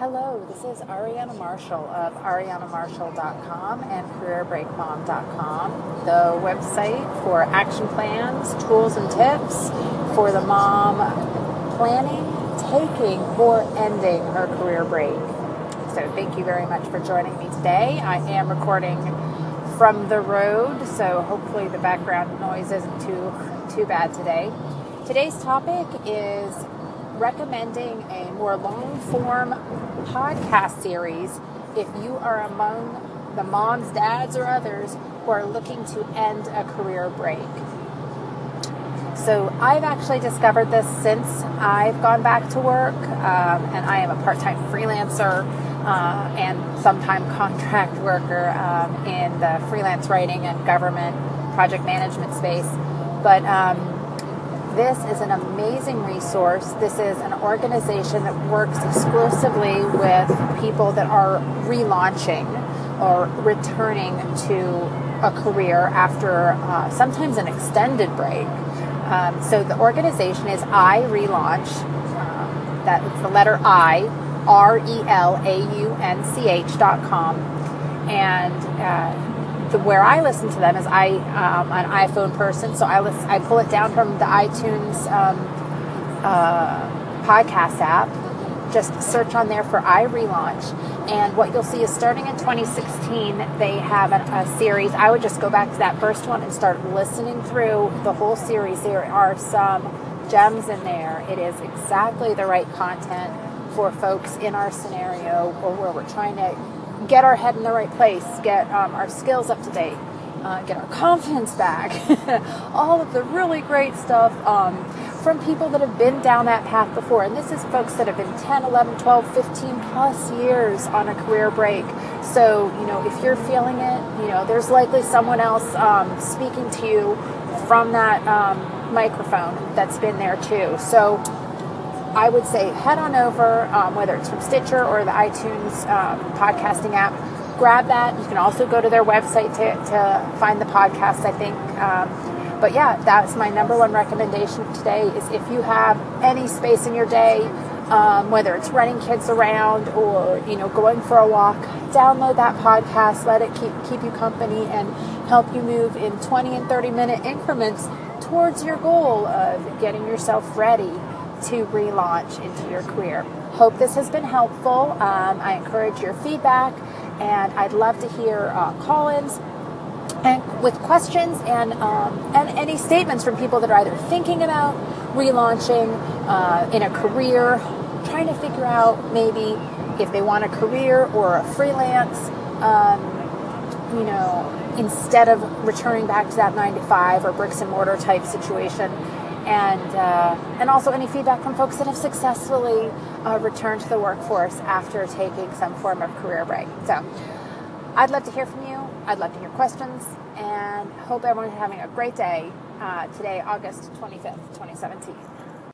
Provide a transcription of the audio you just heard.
Hello, this is Ariana Marshall of arianamarshall.com and careerbreakmom.com, the website for action plans, tools, and tips for the mom planning, taking, or ending her career break. So, thank you very much for joining me today. I am recording from the road, so hopefully the background noise isn't too too bad today. Today's topic is recommending a more long form podcast series if you are among the moms, dads, or others who are looking to end a career break. So, I've actually discovered this since I've gone back to work, um, and I am a part time freelancer uh, and sometime contract worker um, in the freelance writing and government project management space. But um, this is an amazing resource. This is an organization that works exclusively with people that are relaunching or returning to a career after uh, sometimes an extended break. Um, so the organization is iRelaunch. Um, that the letter I, R E L A U N C H dot com, and uh, the, where I listen to them is I um, an iPhone person, so I listen, I pull it down from the iTunes um, uh, podcast app. Just search on there for iRelaunch, and what you'll see is starting in 2016, they have a, a series. I would just go back to that first one and start listening through the whole series. There are some gems in there. It is exactly the right content for folks in our scenario or where we're trying to get our head in the right place, get um, our skills up to date, uh, get our confidence back. All of the really great stuff um, from people that have been down that path before. And this is folks that have been 10, 11, 12, 15 plus years on a career break. So, you know, if you're feeling it, you know, there's likely someone else um, speaking to you from that um, microphone that's been there too. So, I would say head on over, um, whether it's from Stitcher or the iTunes um, podcasting app, grab that. You can also go to their website to, to find the podcast, I think. Um, but yeah, that's my number one recommendation today is if you have any space in your day, um, whether it's running kids around or you know going for a walk, download that podcast, let it keep keep you company and help you move in 20 and 30 minute increments towards your goal of getting yourself ready to relaunch into your career. Hope this has been helpful. Um, I encourage your feedback, and I'd love to hear uh, call-ins and with questions and um, and any statements from people that are either thinking about relaunching uh, in a career, trying to figure out maybe if they want a career or a freelance. Um, you know, instead of returning back to that nine to five or bricks and mortar type situation, and uh, and also any feedback from folks that have successfully uh, returned to the workforce after taking some form of career break. So I'd love to hear from you. I'd love to hear questions, and hope everyone's having a great day uh, today, August 25th, 2017.